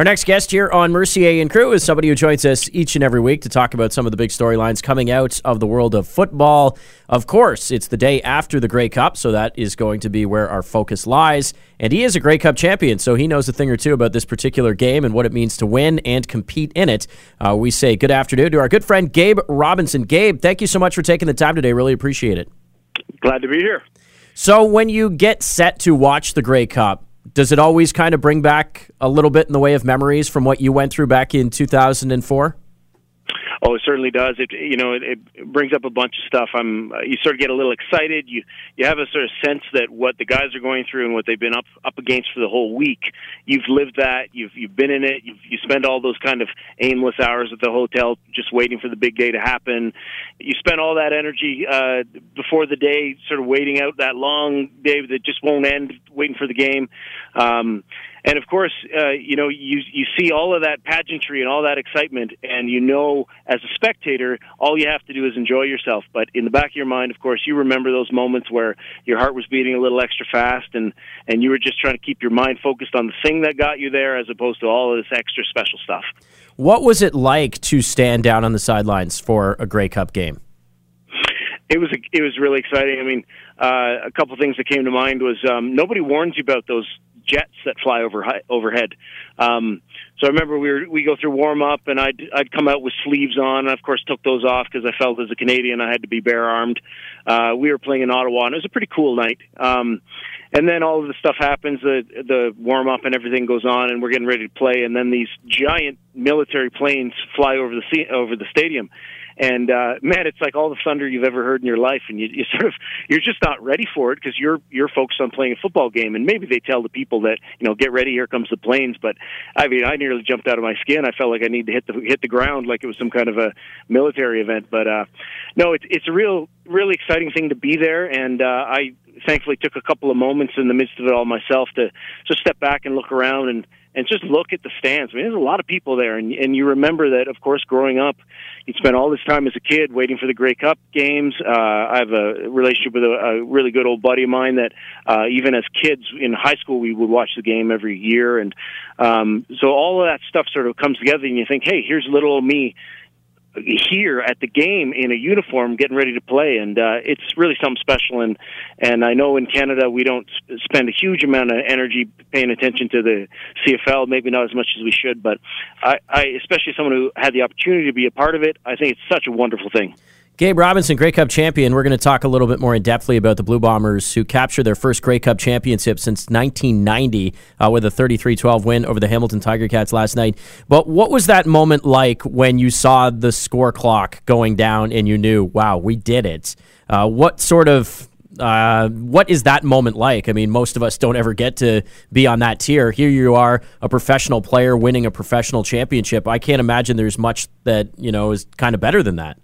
Our next guest here on Mercier and Crew is somebody who joins us each and every week to talk about some of the big storylines coming out of the world of football. Of course, it's the day after the Grey Cup, so that is going to be where our focus lies. And he is a Grey Cup champion, so he knows a thing or two about this particular game and what it means to win and compete in it. Uh, we say good afternoon to our good friend Gabe Robinson. Gabe, thank you so much for taking the time today. Really appreciate it. Glad to be here. So, when you get set to watch the Grey Cup, does it always kind of bring back a little bit in the way of memories from what you went through back in 2004? Oh, it certainly does. It you know it, it brings up a bunch of stuff. I'm uh, you sort of get a little excited. You you have a sort of sense that what the guys are going through and what they've been up up against for the whole week. You've lived that. You've you've been in it. You've, you spend all those kind of aimless hours at the hotel just waiting for the big day to happen. You spend all that energy uh, before the day, sort of waiting out that long day that just won't end, waiting for the game. Um, and of course, uh, you know, you you see all of that pageantry and all that excitement, and you know, as a spectator, all you have to do is enjoy yourself. But in the back of your mind, of course, you remember those moments where your heart was beating a little extra fast, and and you were just trying to keep your mind focused on the thing that got you there, as opposed to all of this extra special stuff. What was it like to stand down on the sidelines for a Grey Cup game? It was it was really exciting. I mean, uh, a couple things that came to mind was um, nobody warns you about those jets that fly over overhead. Um, so I remember we were we go through warm up, and I'd I'd come out with sleeves on, and of course took those off because I felt as a Canadian I had to be bare armed. Uh, we were playing in Ottawa, and it was a pretty cool night. Um, and then all of the stuff happens, the the warm up and everything goes on, and we're getting ready to play, and then these giant military planes fly over the sea, over the stadium and uh, man, it's like all the thunder you've ever heard in your life, and you, you sort of you're just not ready for it because you're you're focused on playing a football game, and maybe they tell the people that you know get ready, here comes the planes. But I mean, I nearly jumped out of my skin. I felt like I need to hit the hit the ground like it was some kind of a military event. But uh, no, it's it's a real really exciting thing to be there, and uh, I thankfully took a couple of moments in the midst of it all myself to just step back and look around and and just look at the stands. I mean, there's a lot of people there, and and you remember that, of course, growing up, you spent all this time as a kid waiting for the Grey Cup games. Uh, I have a relationship with a, a really good old buddy of mine that uh, even as kids in high school we would watch the game every year, and um, so all of that stuff sort of comes together, and you think, hey, here's little old me here at the game in a uniform getting ready to play and uh it's really something special and and I know in Canada we don't spend a huge amount of energy paying attention to the CFL maybe not as much as we should but I I especially someone who had the opportunity to be a part of it I think it's such a wonderful thing Gabe Robinson, Grey Cup champion. We're going to talk a little bit more in depthly about the Blue Bombers who captured their first Grey Cup championship since 1990 uh, with a 33 12 win over the Hamilton Tiger Cats last night. But what was that moment like when you saw the score clock going down and you knew, wow, we did it? Uh, what sort of uh, what is that moment like? I mean, most of us don't ever get to be on that tier. Here you are, a professional player winning a professional championship. I can't imagine there's much that you know is kind of better than that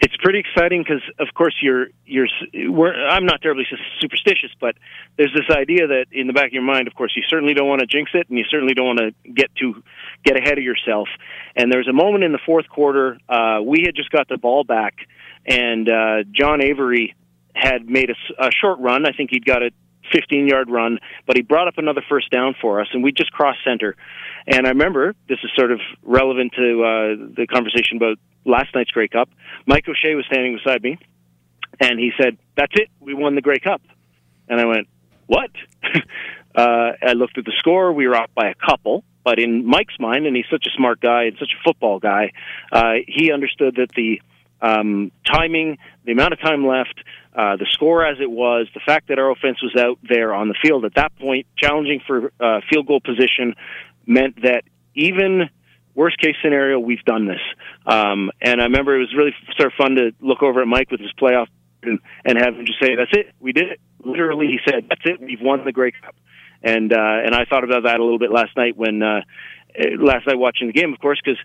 it's pretty exciting because, of course, you're you're. We're, I'm not terribly superstitious, but there's this idea that in the back of your mind, of course, you certainly don't want to jinx it, and you certainly don't want to get to get ahead of yourself. And there's a moment in the fourth quarter. Uh, we had just got the ball back, and uh, John Avery had made a, a short run. I think he'd got a 15 yard run, but he brought up another first down for us, and we just crossed center. And I remember this is sort of relevant to uh, the conversation about last night's Grey Cup. Mike O'Shea was standing beside me, and he said, "That's it, we won the Grey Cup." And I went, "What?" uh, I looked at the score. We were off by a couple, but in Mike's mind, and he's such a smart guy and such a football guy, uh, he understood that the um, timing, the amount of time left, uh, the score as it was, the fact that our offense was out there on the field at that point, challenging for uh, field goal position, meant that even worst case scenario, we've done this. Um, and I remember it was really sort of fun to look over at Mike with his playoff and, and have him just say, "That's it, we did it." Literally, he said, "That's it, we've won the Grey Cup." And uh, and I thought about that a little bit last night when. Uh, Uh, last night watching the game, of course, because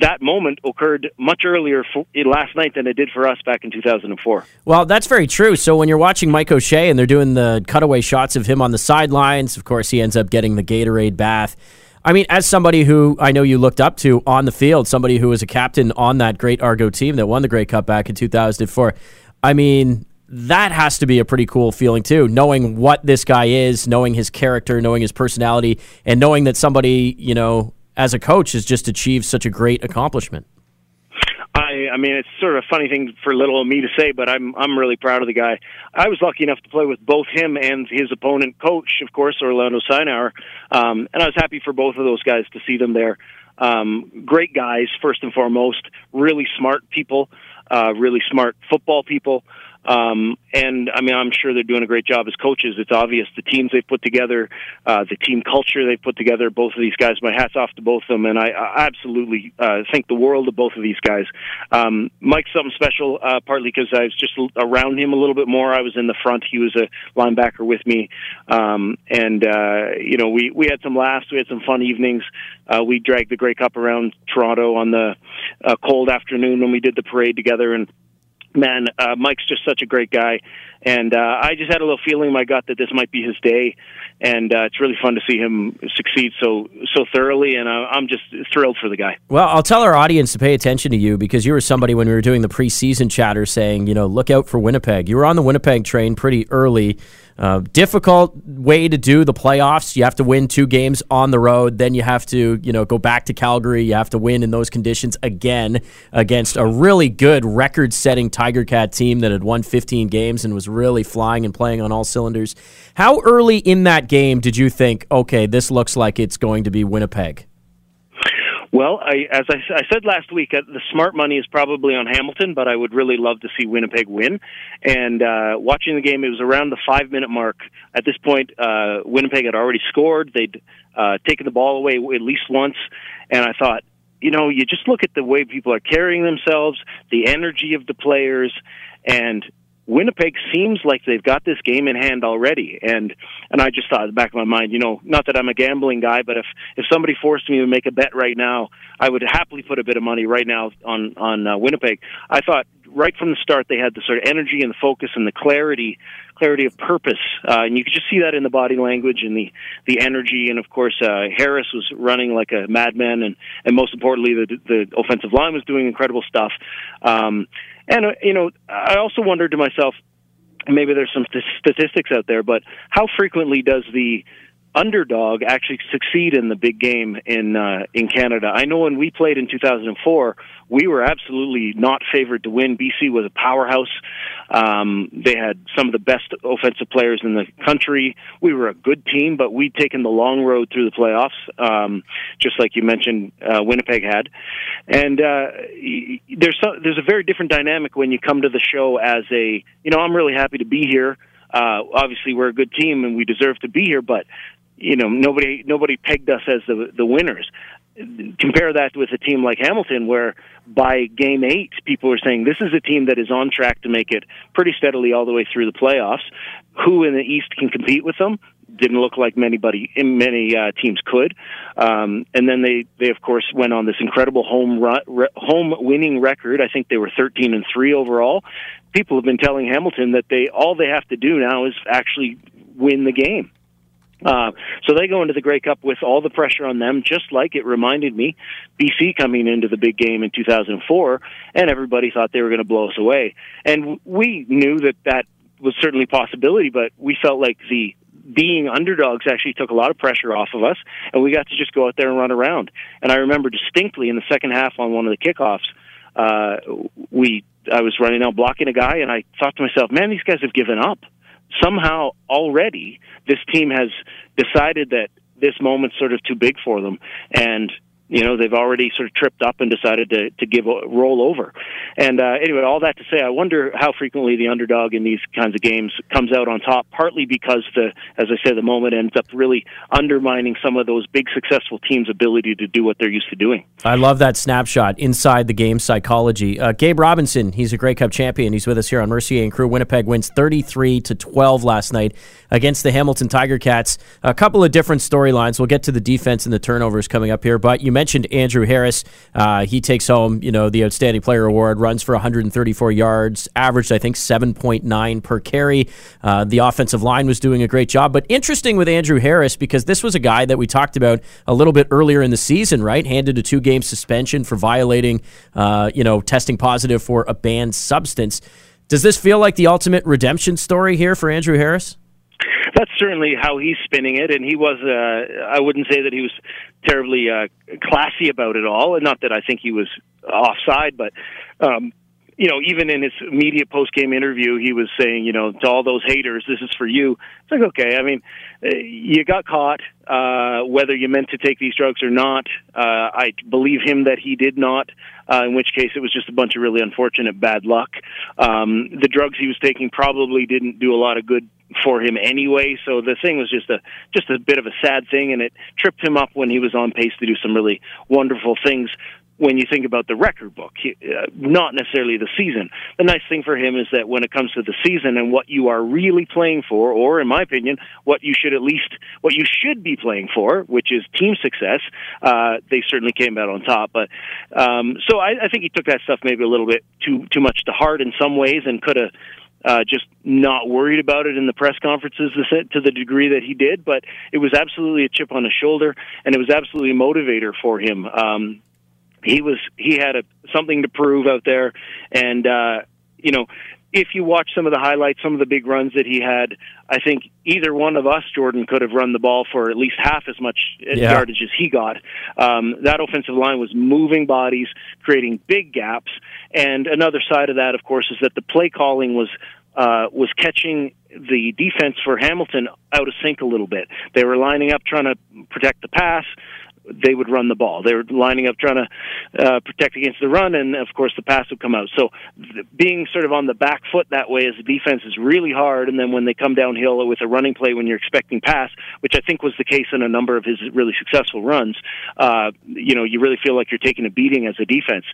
that moment occurred much earlier for, eh, last night than it did for us back in 2004. Well, that's very true. So when you're watching Mike O'Shea and they're doing the cutaway shots of him on the sidelines, of course, he ends up getting the Gatorade bath. I mean, as somebody who I know you looked up to on the field, somebody who was a captain on that great Argo team that won the Grey Cup back in 2004, I mean, that has to be a pretty cool feeling too, knowing what this guy is, knowing his character, knowing his personality, and knowing that somebody, you know, as a coach has just achieved such a great accomplishment. I, I mean, it's sort of a funny thing for little me to say, but I'm I'm really proud of the guy. I was lucky enough to play with both him and his opponent coach, of course, Orlando Steinauer, um, and I was happy for both of those guys to see them there. Um, great guys, first and foremost, really smart people, uh, really smart football people. Um, and I mean, I'm sure they're doing a great job as coaches. It's obvious the teams they've put together, uh, the team culture they've put together. Both of these guys, my hats off to both of them, and I, I absolutely uh, think the world of both of these guys. Um, Mike's something special, uh, partly because I was just around him a little bit more. I was in the front; he was a linebacker with me, um, and uh, you know, we we had some laughs, we had some fun evenings. Uh, we dragged the Grey Cup around Toronto on the uh, cold afternoon when we did the parade together, and man, uh, Mike's just such a great guy, and uh, I just had a little feeling in my gut that this might be his day, and uh, it's really fun to see him succeed so so thoroughly, and uh, I'm just thrilled for the guy. Well, I'll tell our audience to pay attention to you because you were somebody when we were doing the preseason chatter saying, you know, look out for Winnipeg. You were on the Winnipeg train pretty early. Uh, difficult way to do the playoffs. You have to win two games on the road, then you have to, you know, go back to Calgary. You have to win in those conditions again against a really good record-setting Tiger Cat team that had won 15 games and was really flying and playing on all cylinders. How early in that game did you think, okay, this looks like it's going to be Winnipeg? Well, I, as I, I said last week, uh, the smart money is probably on Hamilton, but I would really love to see Winnipeg win. And uh, watching the game, it was around the five minute mark. At this point, uh, Winnipeg had already scored. They'd uh, taken the ball away at least once, and I thought, you know, you just look at the way people are carrying themselves, the energy of the players, and Winnipeg seems like they've got this game in hand already, and and I just thought in the back of my mind, you know, not that I'm a gambling guy, but if if somebody forced me to make a bet right now, I would happily put a bit of money right now on on uh, Winnipeg. I thought right from the start they had the sort of energy and the focus and the clarity clarity of purpose, uh, and you could just see that in the body language and the the energy. And of course, uh, Harris was running like a madman, and and most importantly, the the offensive line was doing incredible stuff. Um, and, uh, you know, I also wondered to myself, maybe there's some st- statistics out there, but how frequently does the underdog actually succeed in the big game in uh, in Canada. I know when we played in 2004, we were absolutely not favored to win. BC was a powerhouse. Um, they had some of the best offensive players in the country. We were a good team, but we'd taken the long road through the playoffs, um, just like you mentioned, uh, Winnipeg had. And uh, there's there's a very different dynamic when you come to the show as a you know I'm really happy to be here. Uh, obviously, we're a good team and we deserve to be here, but you know nobody nobody pegged us as the the winners. Compare that with a team like Hamilton, where by game eight, people were saying this is a team that is on track to make it pretty steadily all the way through the playoffs. Who in the East can compete with them? Didn't look like many many uh, teams could. Um, and then they they of course went on this incredible home run, re, home winning record. I think they were 13 and three overall. People have been telling Hamilton that they all they have to do now is actually win the game. Uh, so they go into the Grey Cup with all the pressure on them, just like it reminded me BC coming into the big game in 2004, and everybody thought they were going to blow us away. And we knew that that was certainly a possibility, but we felt like the being underdogs actually took a lot of pressure off of us, and we got to just go out there and run around. And I remember distinctly in the second half on one of the kickoffs, uh, we I was running out blocking a guy, and I thought to myself, "Man, these guys have given up." Somehow already this team has decided that this moment's sort of too big for them. And you know they've already sort of tripped up and decided to to give a roll over. And uh, anyway, all that to say, I wonder how frequently the underdog in these kinds of games comes out on top. Partly because the, as I said, the moment ends up really undermining some of those big successful teams' ability to do what they're used to doing. I love that snapshot inside the game psychology. Uh, Gabe Robinson, he's a Grey Cup champion. He's with us here on Mercier and Crew. Winnipeg wins thirty three to twelve last night against the Hamilton Tiger Cats. A couple of different storylines. We'll get to the defense and the turnovers coming up here, but you Andrew Harris. Uh, he takes home, you know, the Outstanding Player Award. Runs for 134 yards, averaged I think 7.9 per carry. Uh, the offensive line was doing a great job. But interesting with Andrew Harris because this was a guy that we talked about a little bit earlier in the season, right? Handed a two-game suspension for violating, uh, you know, testing positive for a banned substance Does this feel like the ultimate redemption story here for Andrew Harris? That's certainly how he's spinning it, and he was. Uh, I wouldn't say that he was terribly uh, classy about it all, and not that I think he was offside, but um, you know, even in his media post game interview, he was saying, you know, to all those haters, this is for you. It's like, okay, I mean, uh, you got caught, uh, whether you meant to take these drugs or not. Uh, I believe him that he did not, uh, in which case it was just a bunch of really unfortunate bad luck. Um, the drugs he was taking probably didn't do a lot of good for him anyway. So the thing was just a just a bit of a sad thing, and it tripped him up when he was on pace to do some really wonderful things when you think about the record book, uh, not necessarily the season. The nice thing for him is that when it comes to the season and what you are really playing for, or in my opinion, what you should at least, what you should be playing for, which is team success, uh, they certainly came out on top. But um, so I, I think he took that stuff maybe a little bit too too much to heart in some ways, and could have. Uh, just not worried about it in the press conferences to the degree that he did, but it was absolutely a chip on his shoulder, and it was absolutely a motivator for him. Um, he was he had a, something to prove out there, and uh, you know if you watch some of the highlights, some of the big runs that he had, I think either one of us, Jordan, could have run the ball for at least half as much yeah. yardage as he got. Um, that offensive line was moving bodies, creating big gaps, and another side of that, of course, is that the play calling was uh, was catching the defense for Hamilton out of sync a little bit. They were lining up trying to protect the pass they would run the ball. They were lining up trying to uh, protect against the run, and of course the pass would come out. So th- being sort of on the back foot that way as a defense is really hard. And then when they come downhill with a running play when you're expecting pass, which I think was the case in a number of his really successful runs, uh, you know, you really feel like you're taking a beating as a defense.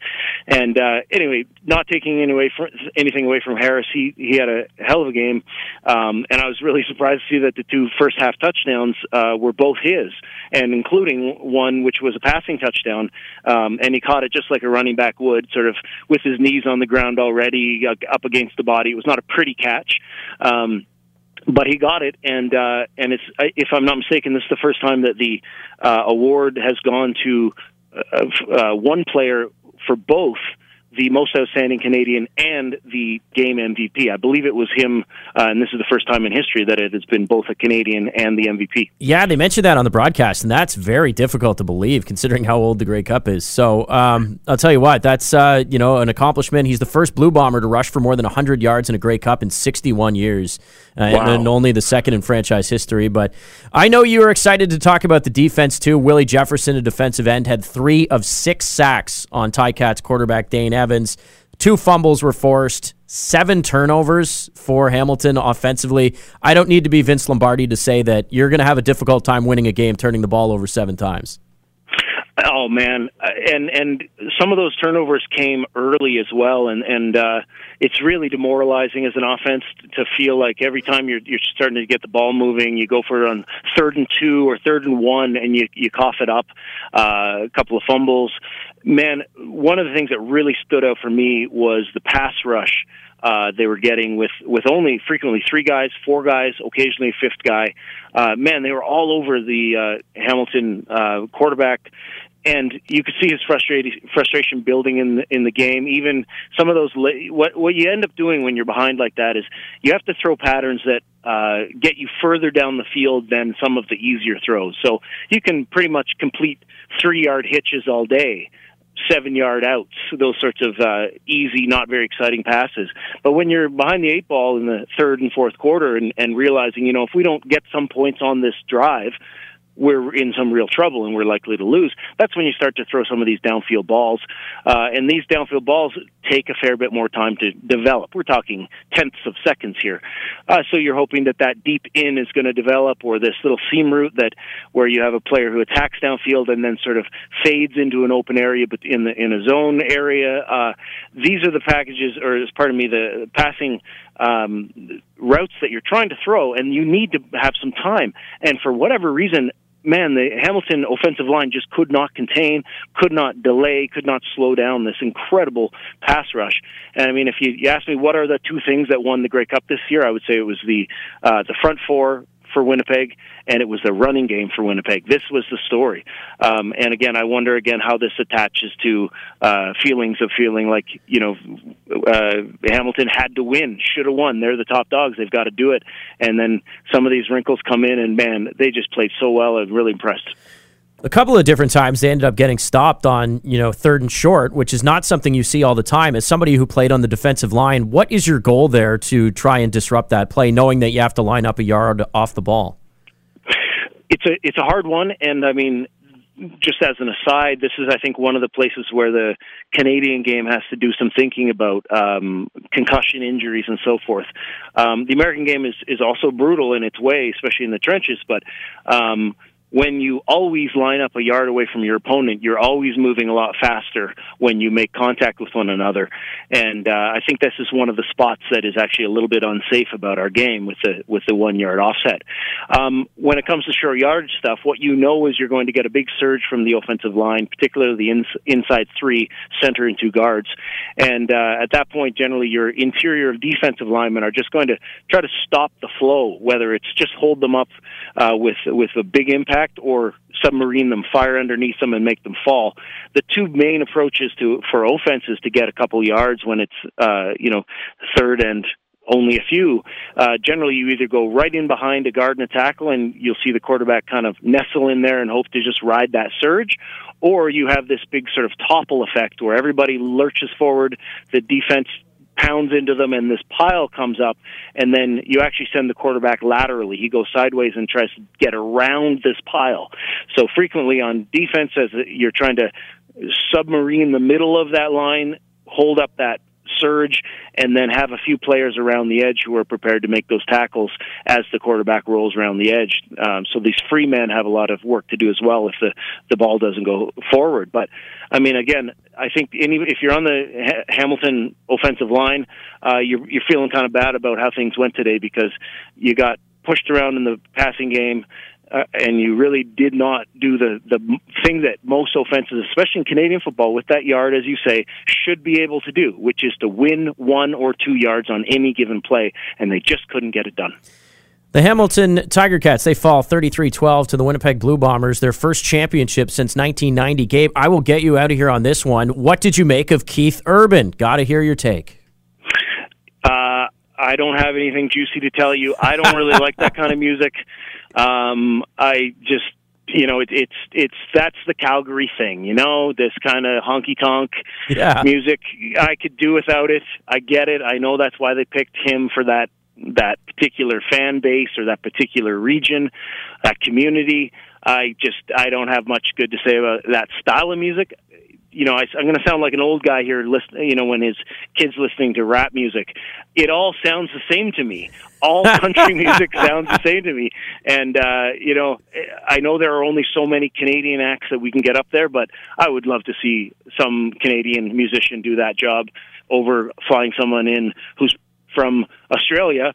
And uh, anyway, not taking any away from, anything away from Harris, he he had a hell of a game, um, and I was really surprised to see that the two first half touchdowns uh, were both his, and including one which was a passing touchdown, um, and he caught it just like a running back would, sort of with his knees on the ground already, uh, up against the body. It was not a pretty catch. Um, but he got it, and uh, and it's if I'm not mistaken, this is the first time that the uh, award has gone to uh, uh, one player for both the most outstanding Canadian and the game MVP. I believe it was him, uh, and this is the first time in history that it has been both a Canadian and the MVP. Yeah, they mentioned that on the broadcast, and that's very difficult to believe considering how old the Grey Cup is. So um, I'll tell you what, that's uh, you know an accomplishment. He's the first Blue Bomber to rush for more than 100 yards in a Grey Cup in 61 years, uh, wow. and, only the second in franchise history. But I know you were excited to talk about the defense too. Willie Jefferson, a defensive end, had three of six sacks on Ty Ticats quarterback Dane Evans. Two fumbles were forced, seven turnovers for Hamilton offensively. I don't need to be Vince Lombardi to say that you're going to have a difficult time winning a game turning the ball over seven times. Oh man, and and some of those turnovers came early as well, and and uh, it's really demoralizing as an offense to feel like every time you're you're starting to get the ball moving, you go for it on third and two or third and one, and you you cough it up, uh, a couple of fumbles. Man, one of the things that really stood out for me was the pass rush uh, they were getting with with only frequently three guys, four guys, occasionally a fifth guy. Uh, man, they were all over the uh, Hamilton uh, quarterback, and you could see his frustration building in the, in the game. Even some of those what what you end up doing when you're behind like that is you have to throw patterns that uh, get you further down the field than some of the easier throws. So you can pretty much complete three yard hitches all day seven yard outs, those sorts of uh, easy, not very exciting passes. But when you're behind the eight ball in the third and fourth quarter and, and realizing, you know, if we don't get some points on this drive, we're in some real trouble and we're likely to lose. That's when you start to throw some of these downfield balls. Uh, and these downfield balls take a fair bit more time to develop. We're talking tenths of seconds here. Uh, so you're hoping that that deep in is going to develop or this little seam route that where you have a player who attacks downfield and then sort of fades into an open area but in the in a zone area. Uh, these are the packages or as part of me the passing um, routes that you're trying to throw, and you need to have some time. And for whatever reason, man, the Hamilton offensive line just could not contain, could not delay, could not slow down this incredible pass rush. And I mean, if you, you ask me what are the two things that won the Grey Cup this year, I would say it was the uh, the front four for Winnipeg, and it was the running game for Winnipeg. This was the story. Um, and again, I wonder again how this attaches to uh, feelings of feeling like you know uh, Hamilton had to win, should have won. They're the top dogs. They've got to do it. And then some of these wrinkles come in, and man, they just played so well. I'm really impressed a couple of different times they ended up getting stopped on you know third and short which is not something you see all the time. As somebody who played on the defensive line what is your goal there to try and disrupt that play knowing that you have to line up a yard off the ball? It's a it's a hard one and i mean just as an aside this is i think one of the places where the canadian game has to do some thinking about um, concussion injuries and so forth. Um, the american game is is also brutal in its way especially in the trenches but um, when you always line up a yard away from your opponent, you're always moving a lot faster when you make contact with one another. And uh, I think this is one of the spots that is actually a little bit unsafe about our game with the with the one yard offset. Um, when it comes to short yard stuff, what you know is you're going to get a big surge from the offensive line, particularly the ins- inside three, center and two guards. And uh, at that point, generally your interior defensive linemen are just going to try to stop the flow, whether it's just hold them up uh, with with a big impact impact or submarine them, fire underneath them, and make them fall. The two main approaches to for offense is to get a couple yards when it's uh, you know third and only a few. Uh, generally, you either go right in behind a guard and a tackle, and you'll see the quarterback kind of nestle in there and hope to just ride that surge, or you have this big sort of topple effect where everybody lurches forward, the defense pounds into them and this pile comes up and then you actually send the quarterback laterally. He goes sideways and tries to get around this pile. So frequently on defense as you're trying to submarine the middle of that line hold up that surge and then have a few players around the edge who are prepared to make those tackles as the quarterback rolls around the edge. Um, so these free men have a lot of work to do as well if the the ball doesn't go forward. But I mean, again, I think any, if you're on the ha- Hamilton offensive line, uh, you're you're feeling kind of bad about how things went today because you got pushed around in the passing game uh, and you really did not do the the thing that most offenses, especially in Canadian football, with that yard, as you say, should be able to do, which is to win one or two yards on any given play, and they just couldn't get it done. The Hamilton Tiger Cats, they fall 33 12 to the Winnipeg Blue Bombers, their first championship since 1990. Gabe, I will get you out of here on this one. What did you make of Keith Urban? Got to hear your take. Uh, I don't have anything juicy to tell you. I don't really like that kind of music. Um, I just you know, it, it's it's that's the Calgary thing, you know, this kind of honky tonk yeah. music. I could do without it. I get it. I know that's why they picked him for that that particular fan base or that particular region, that community. I just I don't have much good to say about that style of music you know, I, I'm going to sound like an old guy here, listening. You know, when his kids listening to rap music, it all sounds the same to me. All country music sounds the same to me, and uh, you know, I know there are only so many Canadian acts that we can get up there, but I would love to see some Canadian musician do that job over flying someone in who's from Australia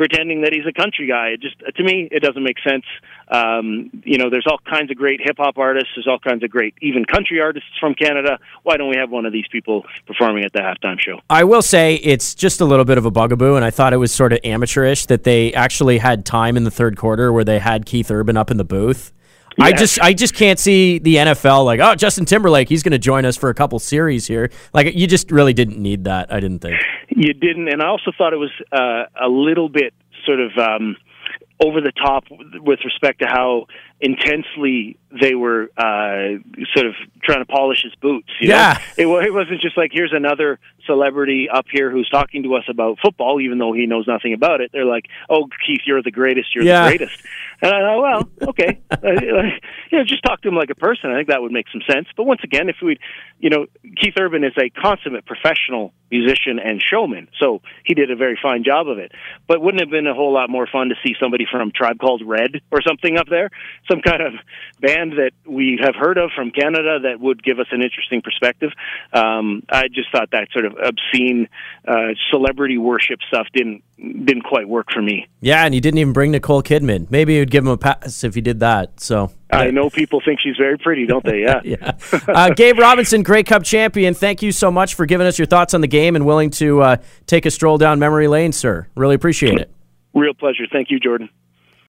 pretending that he's a country guy. It just to me, it doesn't make sense. Um, you know, there's all kinds of great hip hop artists. There's all kinds of great even country artists from Canada. Why don't we have one of these people performing at the halftime show? I will say it's just a little bit of a bugaboo, and I thought it was sort of amateurish that they actually had time in the third quarter where they had Keith Urban up in the booth. I just I just can't see the NFL like oh Justin Timberlake he's going to join us for a couple series here. Like you just really didn't need that I didn't think. You didn't and I also thought it was uh, a little bit sort of um, over the top with respect to how intensely they were uh, sort of trying to polish his boots. yeah, know? it, it wasn't just like here's another celebrity up here who's talking to us about football, even though he knows nothing about it. They're like, "Oh, Keith, you're the greatest. You're yeah. the greatest." And I thought, well, okay, uh, you know, just talk to him like a person. I think that would make some sense. But once again, if we, you know, Keith Urban is a consummate professional musician and showman, so he did a very fine job of it. But wouldn't it have been a whole lot more fun to see somebody from Tribe Called Red or something up there? Some kind of band that we have heard of from Canada that would give us an interesting perspective. Um, I just thought that sort of obscene uh, celebrity worship stuff didn't didn't quite work for me. Yeah, and you didn't even bring Nicole Kidman. Maybe you'd give him a pass if you did that. So I know people think she's very pretty, don't they? Yeah. yeah. Uh, Gabe Robinson, Grey Cup champion. Thank you so much for giving us your thoughts on the game and willing to uh, take a stroll down memory lane, sir. Really appreciate it. Real pleasure. Thank you, Jordan.